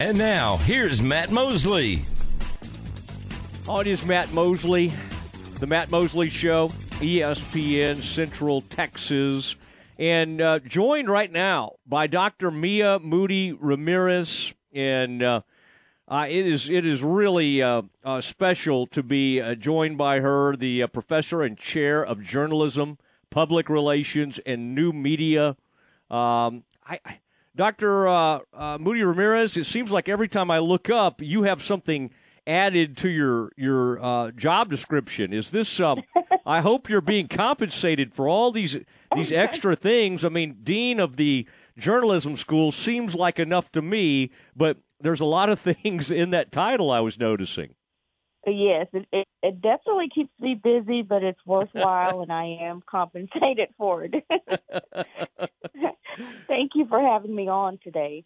And now, here's Matt Mosley. Is Matt Mosley, the Matt Mosley Show, ESPN Central Texas, and uh, joined right now by Dr. Mia Moody Ramirez. And uh, uh, it is it is really uh, uh, special to be uh, joined by her, the professor and chair of journalism, public relations, and new media. Um, I, I Dr. Uh, uh, Moody Ramirez, it seems like every time I look up, you have something added to your your uh, job description. Is this? Um, I hope you're being compensated for all these these extra things. I mean, dean of the journalism school seems like enough to me, but there's a lot of things in that title I was noticing. Yes, it, it, it definitely keeps me busy, but it's worthwhile, and I am compensated for it. Thank you for having me on today.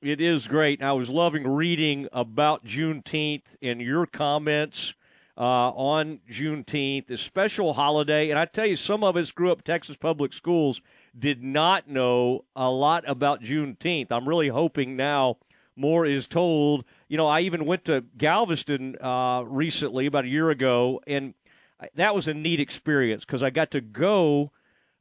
It is great. I was loving reading about Juneteenth and your comments uh, on Juneteenth, a special holiday. And I tell you, some of us grew up Texas public schools, did not know a lot about Juneteenth. I'm really hoping now more is told you know, I even went to Galveston uh, recently, about a year ago, and that was a neat experience because I got to go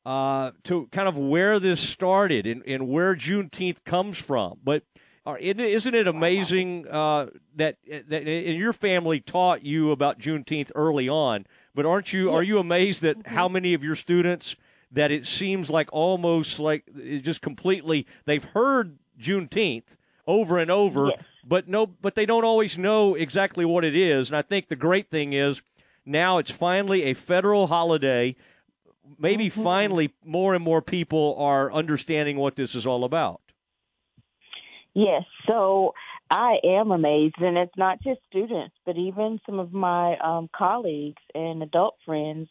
uh, to kind of where this started and, and where Juneteenth comes from. But uh, isn't it amazing uh, that that your family taught you about Juneteenth early on? But aren't you are you amazed that mm-hmm. how many of your students that it seems like almost like just completely they've heard Juneteenth over and over, yes but no, but they don't always know exactly what it is. And I think the great thing is now it's finally a federal holiday. Maybe mm-hmm. finally more and more people are understanding what this is all about. Yes, so I am amazed, and it's not just students, but even some of my um, colleagues and adult friends.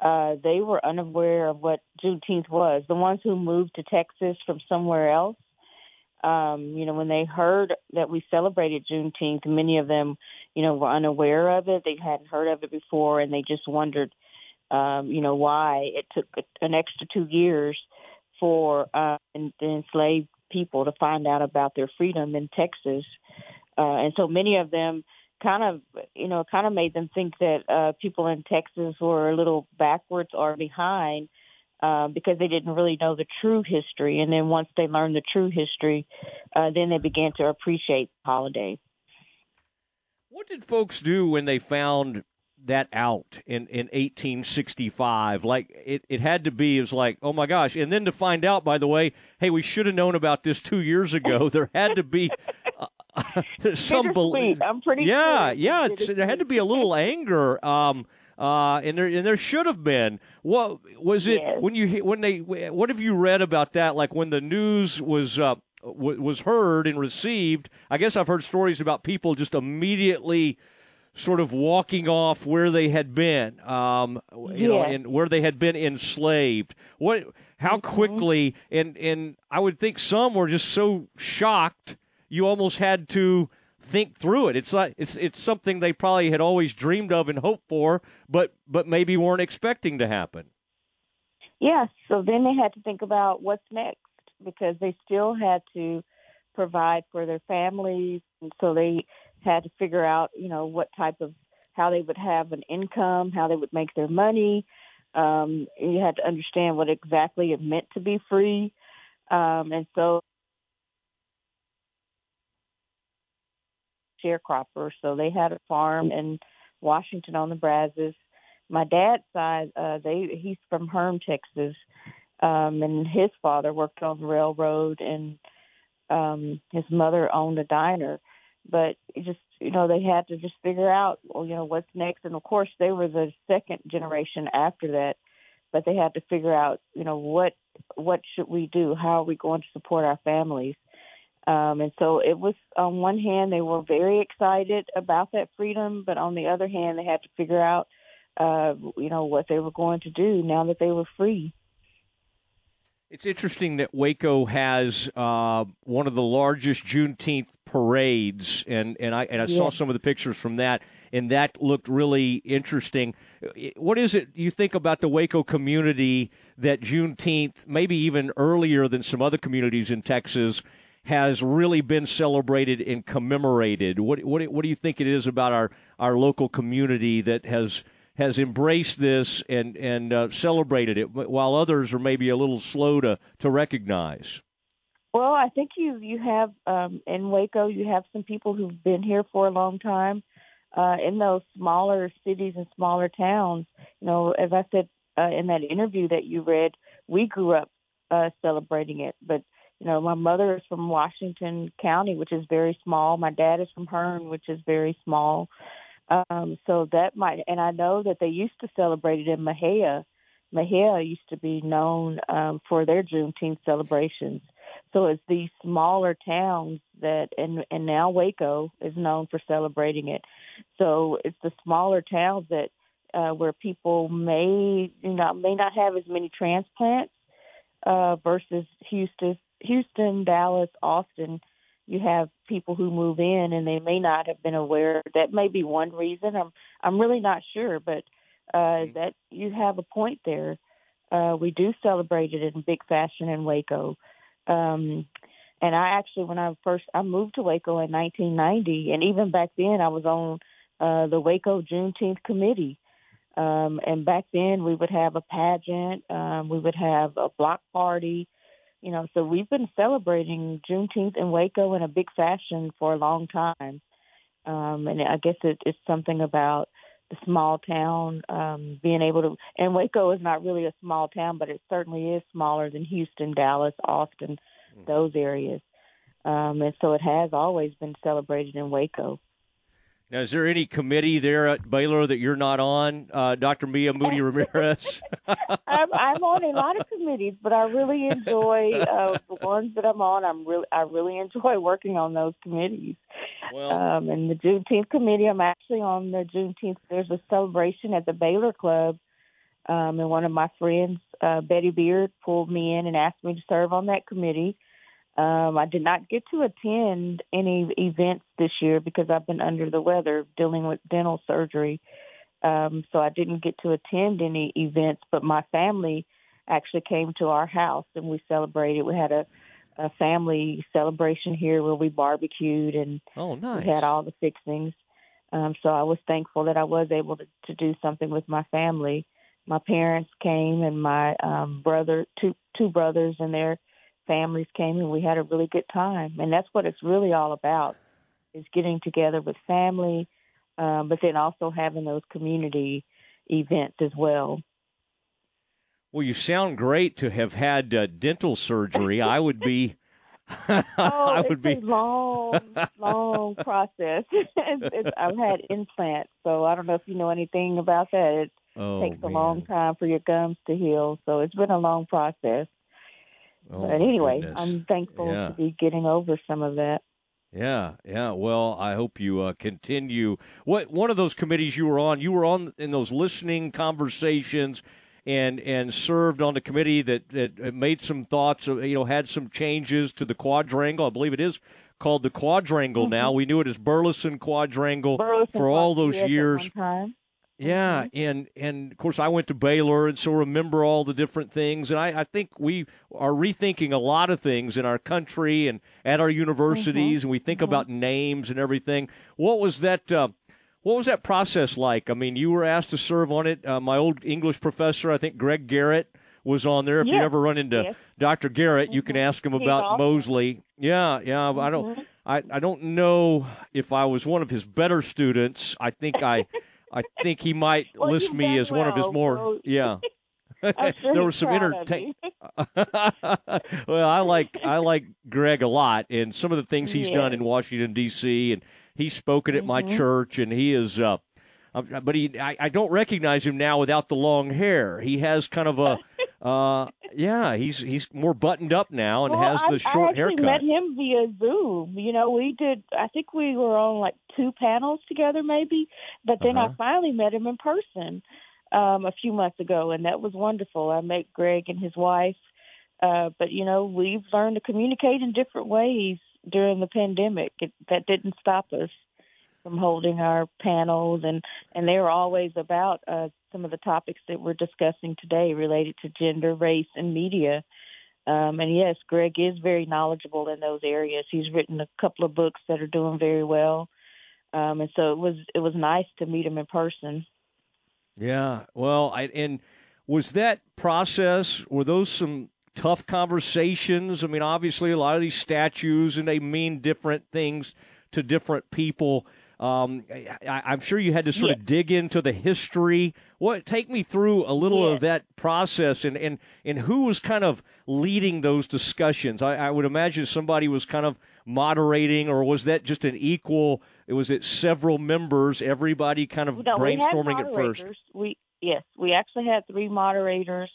Uh, they were unaware of what Juneteenth was. The ones who moved to Texas from somewhere else, um, you know, when they heard that we celebrated Juneteenth, many of them, you know, were unaware of it. They hadn't heard of it before, and they just wondered, um, you know, why it took an extra two years for uh, the enslaved people to find out about their freedom in Texas. Uh, and so many of them kind of, you know, kind of made them think that uh, people in Texas were a little backwards or behind uh, because they didn't really know the true history. And then once they learned the true history, uh, then they began to appreciate the holiday. What did folks do when they found that out in, in 1865? Like, it, it had to be, it was like, oh my gosh. And then to find out, by the way, hey, we should have known about this two years ago. There had to be. Uh, some belief. I'm pretty yeah, sure. yeah. There had to be a little anger. Um, uh, and there and there should have been. What was it yes. when you when they? What have you read about that? Like when the news was uh, w- was heard and received. I guess I've heard stories about people just immediately sort of walking off where they had been, um, you yes. know, and where they had been enslaved. What? How mm-hmm. quickly? And and I would think some were just so shocked you almost had to think through it. It's like it's it's something they probably had always dreamed of and hoped for, but but maybe weren't expecting to happen. Yes. So then they had to think about what's next because they still had to provide for their families, and so they had to figure out, you know, what type of how they would have an income, how they would make their money. Um, you had to understand what exactly it meant to be free, um, and so sharecropper, so they had a farm in Washington on the Brazos. My dad's side, uh, they he's from Hearne, Texas, um, and his father worked on the railroad, and um, his mother owned a diner. But just you know, they had to just figure out, well, you know, what's next. And of course, they were the second generation after that, but they had to figure out, you know, what what should we do? How are we going to support our families? Um, and so it was, on one hand, they were very excited about that freedom, but on the other hand, they had to figure out, uh, you know, what they were going to do now that they were free. It's interesting that Waco has uh, one of the largest Juneteenth parades, and, and I and I yeah. saw some of the pictures from that, and that looked really interesting. What is it you think about the Waco community that Juneteenth, maybe even earlier than some other communities in Texas, has really been celebrated and commemorated. What what what do you think it is about our our local community that has has embraced this and and uh, celebrated it, while others are maybe a little slow to to recognize? Well, I think you you have um, in Waco you have some people who've been here for a long time. Uh, in those smaller cities and smaller towns, you know, as I said uh, in that interview that you read, we grew up uh, celebrating it. But you know, my mother is from Washington County, which is very small. My dad is from Hearne, which is very small. Um, so that might, and I know that they used to celebrate it in Mexia. Mexia used to be known um, for their Juneteenth celebrations. So it's these smaller towns that, and and now Waco is known for celebrating it. So it's the smaller towns that uh, where people may you know may not have as many transplants uh, versus Houston, Houston, Dallas, Austin. You have people who move in and they may not have been aware. That may be one reason. I'm I'm really not sure, but uh, mm-hmm. that you have a point there. Uh, we do celebrate it in big fashion in Waco. Um, and I actually, when I first I moved to Waco in 1990, and even back then I was on uh, the Waco Juneteenth committee. Um, and back then we would have a pageant, um, we would have a block party, you know. So we've been celebrating Juneteenth in Waco in a big fashion for a long time. Um, and I guess it, it's something about the small town um, being able to. And Waco is not really a small town, but it certainly is smaller than Houston, Dallas, Austin, mm-hmm. those areas. Um, and so it has always been celebrated in Waco. Now, is there any committee there at Baylor that you're not on, uh, Dr. Mia Moody Ramirez? I'm, I'm, on a lot of committees, but I really enjoy uh, the ones that I'm on. I'm really, I really enjoy working on those committees. Well, um, and the Juneteenth committee, I'm actually on the Juneteenth. There's a celebration at the Baylor Club, um, and one of my friends, uh, Betty Beard, pulled me in and asked me to serve on that committee. Um, I did not get to attend any events this year because I've been under the weather dealing with dental surgery. Um, so I didn't get to attend any events, but my family actually came to our house and we celebrated. We had a, a family celebration here where we barbecued and oh, nice. we had all the fixings. Um, so I was thankful that I was able to, to do something with my family. My parents came and my um, brother, two two brothers and their families came and we had a really good time. And that's what it's really all about is getting together with family, um, but then also having those community events as well. Well, you sound great to have had uh, dental surgery. I would be. oh, I would be long, long process. it's, it's, I've had implants, so I don't know if you know anything about that. It oh, takes a long time for your gums to heal, so it's been a long process. Oh, but anyway, goodness. I'm thankful yeah. to be getting over some of that. Yeah, yeah. Well, I hope you uh, continue. What one of those committees you were on? You were on in those listening conversations, and and served on the committee that that made some thoughts. You know, had some changes to the quadrangle. I believe it is called the quadrangle mm-hmm. now. We knew it as Burleson Quadrangle Burleson for all those years. Yeah, mm-hmm. and and of course I went to Baylor, and so remember all the different things. And I, I think we are rethinking a lot of things in our country and at our universities, mm-hmm. and we think mm-hmm. about names and everything. What was that? Uh, what was that process like? I mean, you were asked to serve on it. Uh, my old English professor, I think Greg Garrett, was on there. If yes. you ever run into yes. Dr. Garrett, you can mm-hmm. ask him about awesome. Mosley. Yeah, yeah. I don't. Mm-hmm. I, I don't know if I was one of his better students. I think I. I think he might well, list me as well, one of his more. yeah. sure there was some entertainment. well, I like I like Greg a lot, and some of the things he's done in Washington D.C. and he's spoken at mm-hmm. my church, and he is. Uh, but he, I, I don't recognize him now without the long hair. He has kind of a, uh, yeah, he's he's more buttoned up now and well, has the I, short I actually haircut. met him via Zoom. You know, we did. I think we were on like two panels together, maybe. But then Uh-huh. I finally met him in person um, a few months ago, and that was wonderful. I met Greg and his wife. Uh, but you know, we've learned to communicate in different ways during the pandemic. It, that didn't stop us from holding our panels, and and they were always about uh, some of the topics that we're discussing today, related to gender, race, and media. Um, and yes, Greg is very knowledgeable in those areas. He's written a couple of books that are doing very well. Um, and so it was it was nice to meet him in person. Yeah, well, I, and was that process? Were those some tough conversations? I mean, obviously, a lot of these statues and they mean different things to different people. Um, I, am sure you had to sort of dig into the history. What take me through a little of that process and, and, and who was kind of leading those discussions? I, I, would imagine somebody was kind of moderating, or was that just an equal? It was it several members, everybody kind of no, brainstorming at first. We yes, we actually had three moderators.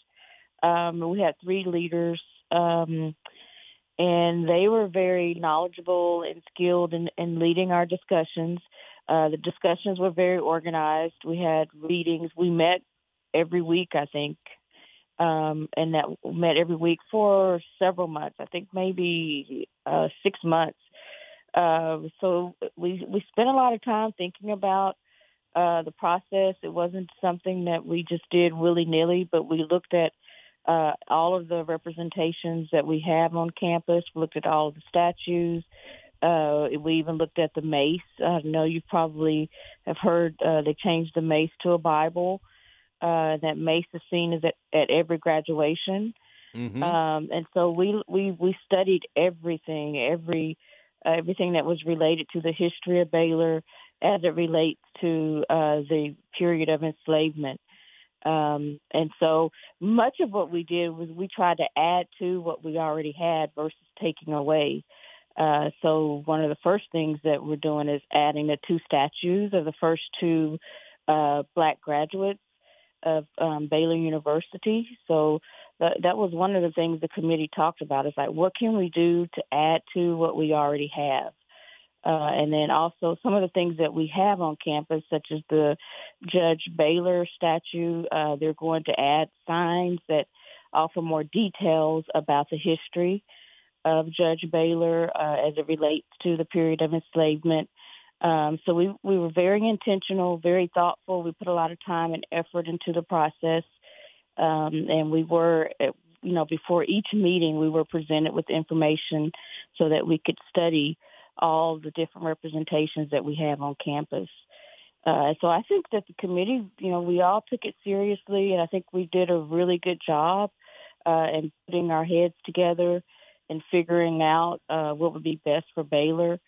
Um, we had three leaders. Um, and they were very knowledgeable and skilled in, in leading our discussions. Uh, the discussions were very organized. We had readings. We met every week, I think, um, and that met every week for several months. I think maybe uh, six months. Uh, so we we spent a lot of time thinking about uh, the process. It wasn't something that we just did willy nilly, but we looked at uh, all of the representations that we have on campus. We looked at all of the statues. Uh, we even looked at the mace. I know you probably have heard uh, they changed the mace to a Bible. Uh, that mace is seen as at, at every graduation, mm-hmm. um, and so we we we studied everything, every uh, everything that was related to the history of Baylor as it relates to uh, the period of enslavement. Um, and so much of what we did was we tried to add to what we already had versus taking away. Uh, so one of the first things that we're doing is adding the two statues of the first two uh, black graduates of um, Baylor University. So that, that was one of the things the committee talked about. Is like, what can we do to add to what we already have? Uh, and then also some of the things that we have on campus, such as the Judge Baylor statue. Uh, they're going to add signs that offer more details about the history of Judge Baylor uh, as it relates to the period of enslavement. Um, so we we were very intentional, very thoughtful. We put a lot of time and effort into the process, um, and we were. You know, before each meeting, we were presented with information so that we could study all the different representations that we have on campus. Uh, so I think that the committee, you know, we all took it seriously, and I think we did a really good job uh, in putting our heads together and figuring out uh, what would be best for Baylor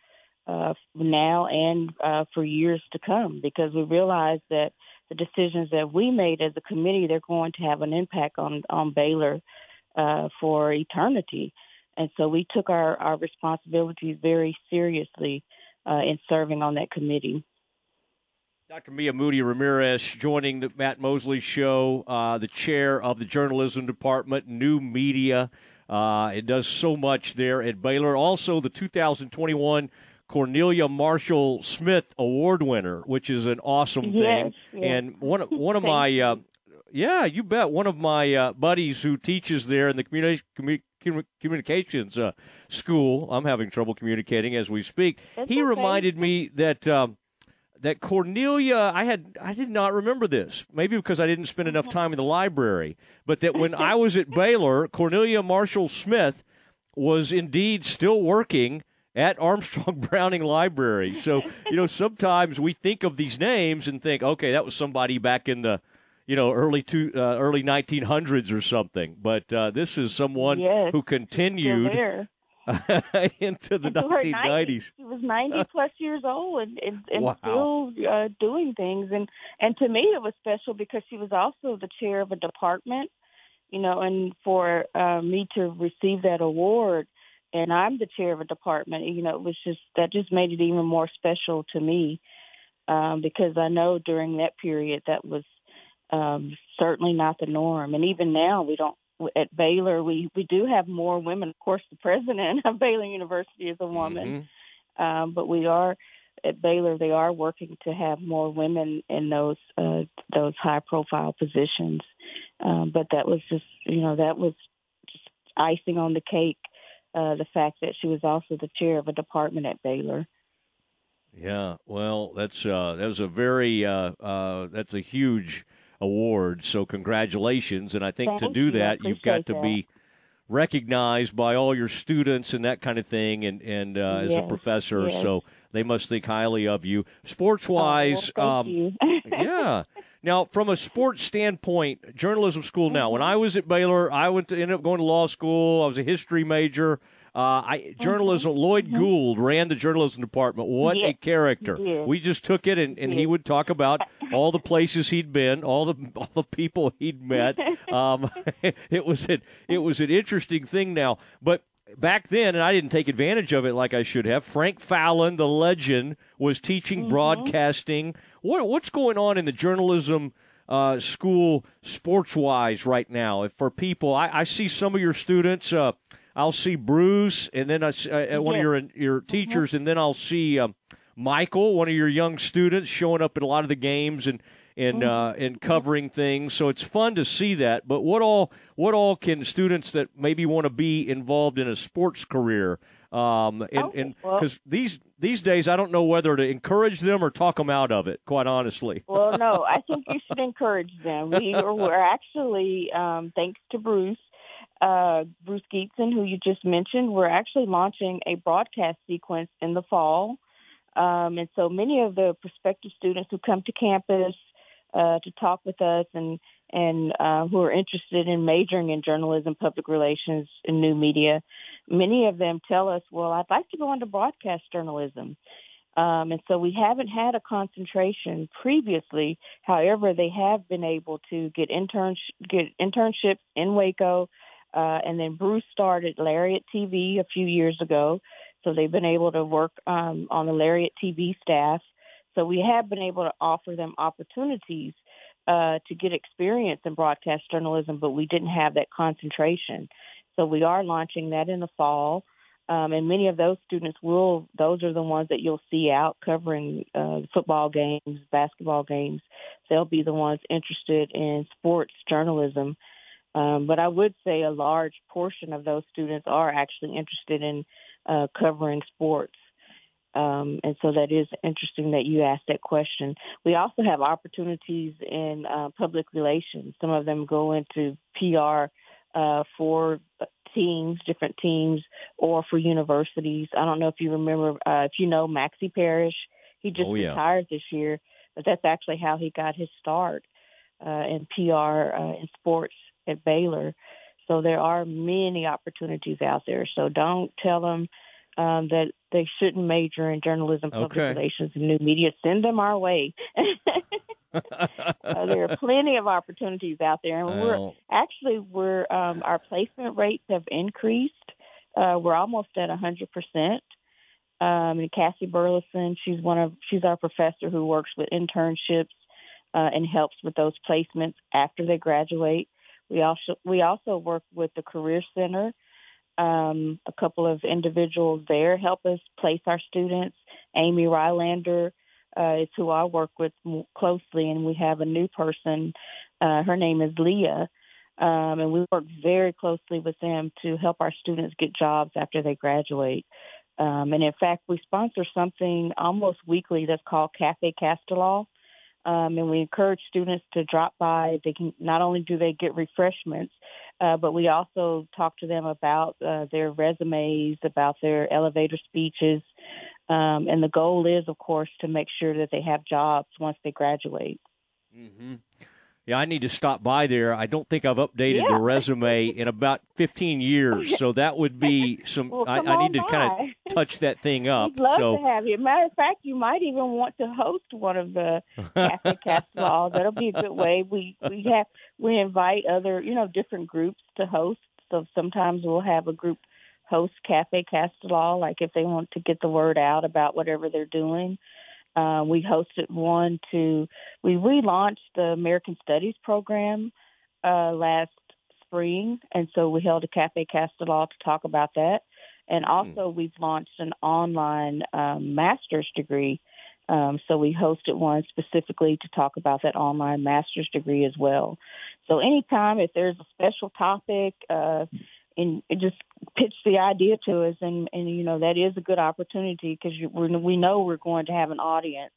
uh, now and uh, for years to come. Because we realized that the decisions that we made as a committee, they're going to have an impact on on Baylor uh, for eternity. And so we took our, our responsibilities very seriously uh, in serving on that committee. Dr. Mia Moody Ramirez joining the Matt Mosley show, uh, the chair of the journalism department, new media. Uh, it does so much there at Baylor. Also, the 2021 Cornelia Marshall Smith Award winner, which is an awesome yes, thing. Yes. And one one of my uh, yeah, you bet. One of my uh, buddies who teaches there in the communi- commu- communications uh, school, I'm having trouble communicating as we speak. That's he okay. reminded me that um, that Cornelia, I had I did not remember this. Maybe because I didn't spend enough time in the library, but that when I was at Baylor, Cornelia Marshall Smith was indeed still working at Armstrong Browning Library. So, you know, sometimes we think of these names and think, okay, that was somebody back in the you know early two uh, early 1900s or something. But uh, this is someone yes, who continued into the 1990s. She was 90 plus years old and, and, and wow. still uh, doing things. And and to me, it was special because she was also the chair of a department. You know, and for uh, me to receive that award, and I'm the chair of a department. You know, it was just that just made it even more special to me um, because I know during that period that was um, certainly not the norm. And even now, we don't. At Baylor, we we do have more women. Of course, the president of Baylor University is a woman, mm-hmm. um, but we are at Baylor. They are working to have more women in those uh, those high profile positions. Um, but that was just you know that was just icing on the cake. Uh, the fact that she was also the chair of a department at Baylor. Yeah, well, that's uh, that was a very uh, uh, that's a huge award. So congratulations, and I think Thank to do you. that, you've got to that. be recognized by all your students and that kind of thing, and and uh, as a professor, yes. so they must think highly of you. Sports wise, Oh, well, um, yeah. Now, from a sports standpoint, journalism school. Now, when I was at Baylor, I went to end up going to law school. I was a history major. Uh, I journalism. Loyal Gould ran the journalism department. What a character! did. We just took it, and, and he would talk about all the places he'd been, all the all the people he'd met. Um, it was an it was an interesting thing. Now, but back then, and I didn't take advantage of it like I should have. Frank Fallon, the legend, was teaching broadcasting. What what's going on in the journalism? Uh, school sports wise right now for people I, I see some of your students uh, I'll see Bruce and then I, uh, uh, one of your your teachers and then I'll see um, Michael one of your young students showing up at a lot of the games and and uh, and covering things. So it's fun to see that. But what all what all can students that maybe want to be involved in a sports career um, and Okay, and well- because these these days I don't know whether to encourage them or talk them out of it quite honestly. Well, no, I think you should encourage them. We were, actually, um, thanks to Bruce, uh, Bruce Gietzen, who you just mentioned, we're actually launching a broadcast sequence in the fall. Um, and so many of the prospective students who come to campus uh, to talk with us and and uh, who are interested in majoring in journalism, public relations, and new media, many of them tell us, "Well, I'd like to go into broadcast journalism." Um, and so we haven't had a concentration previously. However, they have been able to get intern get internships in Waco, uh, and then Bruce started Lariat TV a few years ago. So they've been able to work um, on the Lariat TV staff. So we have been able to offer them opportunities uh, to get experience in broadcast journalism, but we didn't have that concentration. So we are launching that in the fall. Um, and many of those students will; those are the ones that you'll see out covering uh, football games, basketball games. They'll be the ones interested in sports journalism. Um, but I would say a large portion of those students are actually interested in uh, covering sports. Um, and so that is interesting that you asked that question. We also have opportunities in uh, public relations. Some of them go into PR uh, for teams, different teams, or for universities. I don't know if you remember, uh, if you know Maxie Parrish. He just Oh, yeah. retired this year, but that's actually how he got his start uh, in PR uh, in sports at Baylor. So there are many opportunities out there. So don't tell them um, that they shouldn't major in journalism, public Okay. relations, and new media. Send them our way. uh, there are plenty of opportunities out there, and we're actually we're um, our placement rates have increased. Uh, we're almost at a hundred percent. Um, and Cassie Burleson, she's one of she's our professor who works with internships uh, and helps with those placements after they graduate. We also we also work with the Career Center. Um, a couple of individuals there help us place our students. Amy Rylander uh, is who I work with closely, and we have a new person. Uh, her name is Leah, um, and we work very closely with them to help our students get jobs after they graduate. Um, and in fact, we sponsor something almost weekly that's called Cafe Castellaw. Um, and we encourage students to drop by. They can not only do they get refreshments, uh, but we also talk to them about uh, their resumes, about their elevator speeches, um, and the goal is, of course, to make sure that they have jobs once they graduate. hmm Yeah, I need to stop by there. I don't think I've updated the resume in about 15 years, so that would be some. Well, I, I need to kind of touch that thing up. We'd love so to have you. Matter of fact, you might even want to host one of the Cafe Castellaw. That'll be a good way. We we have we invite other you know different groups to host. So sometimes we'll have a group host Cafe Castellaw, like if they want to get the word out about whatever they're doing. Uh, we hosted one to we relaunched the American Studies program uh, last spring, and so we held a Cafe Castellaw to talk about that. And also, we've launched an online um, master's degree. Um, so we hosted one specifically to talk about that online master's degree as well. So anytime if there's a special topic, uh, and just pitch the idea to us, and, and you know that is a good opportunity because we know we're going to have an audience.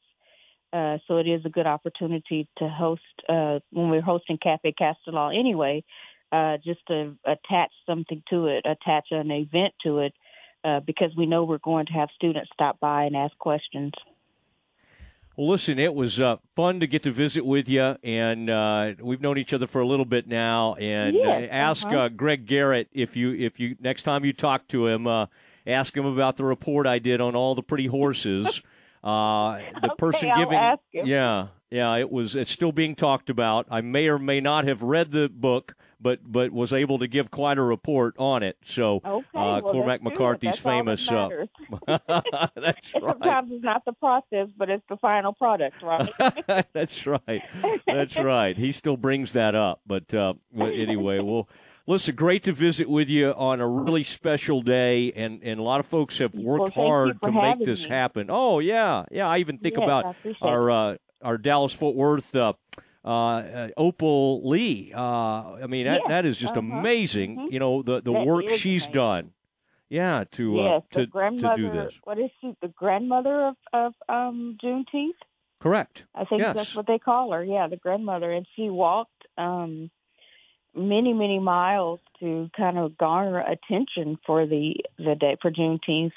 Uh, so it is a good opportunity to host uh, when we're hosting Cafe Castellaw anyway. uh, just to attach something to it, attach an event to it, uh, because we know we're going to have students stop by and ask questions. Well, listen, it was uh, fun to get to visit with you, and uh, we've known each other for a little bit now. And yes, uh, ask uh-huh. uh, Greg Garrett if you if you next time you talk to him, uh, ask him about the report I did on all the pretty horses. Uh, the Okay, person I'll giving, ask him. yeah, yeah, it was. It's still being talked about. I may or may not have read the book, but but was able to give quite a report on it. So Okay, uh, well, Cormac. McCarthy's all that famous. uh, that's right. Sometimes it's not the process, but it's the final product, right? That's right. That's right. He still brings that up. But, uh, anyway, well, listen, great to visit with you on a really special day, and, and a lot of folks have worked Well, hard to make this me. happen. Oh yeah, yeah. I even think Yes, about appreciate our uh, our Dallas Fort Worth. Uh, uh, uh, Opal Lee. Uh, I mean, that, Yes, that is just uh-huh, amazing. mhm. You know, the, the That work she's amazing. done. Yeah, to uh, to, the to grandmother. do this. What is she? The grandmother of of um, Juneteenth. Correct. I think Yes. that's what they call her. Yeah, the grandmother, and she walked um, many many miles to kind of garner attention for the the day for Juneteenth.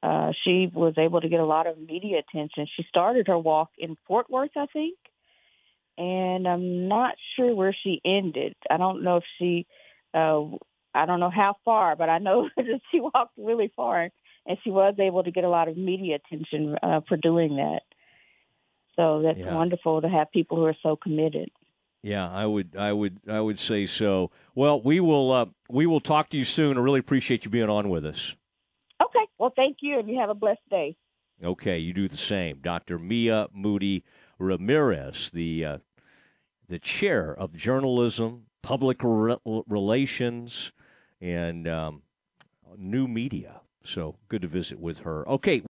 Uh, she was able to get a lot of media attention. She started her walk in Fort Worth, I think, and I'm not sure where she ended. I don't know if she, uh, I don't know how far, but I know that she walked really far, and she was able to get a lot of media attention uh, for doing that. So that's Yeah. wonderful to have people who are so committed. Yeah, I would, I would, I would say so. Well, we will, uh, we will talk to you soon. I really appreciate you being on with us. Okay. Well, thank you, and you have a blessed day. Okay, you do the same, Dr. Mia Moody Ramirez, the uh, the chair of journalism, public re- relations, and um, new media. So good to visit with her. Okay.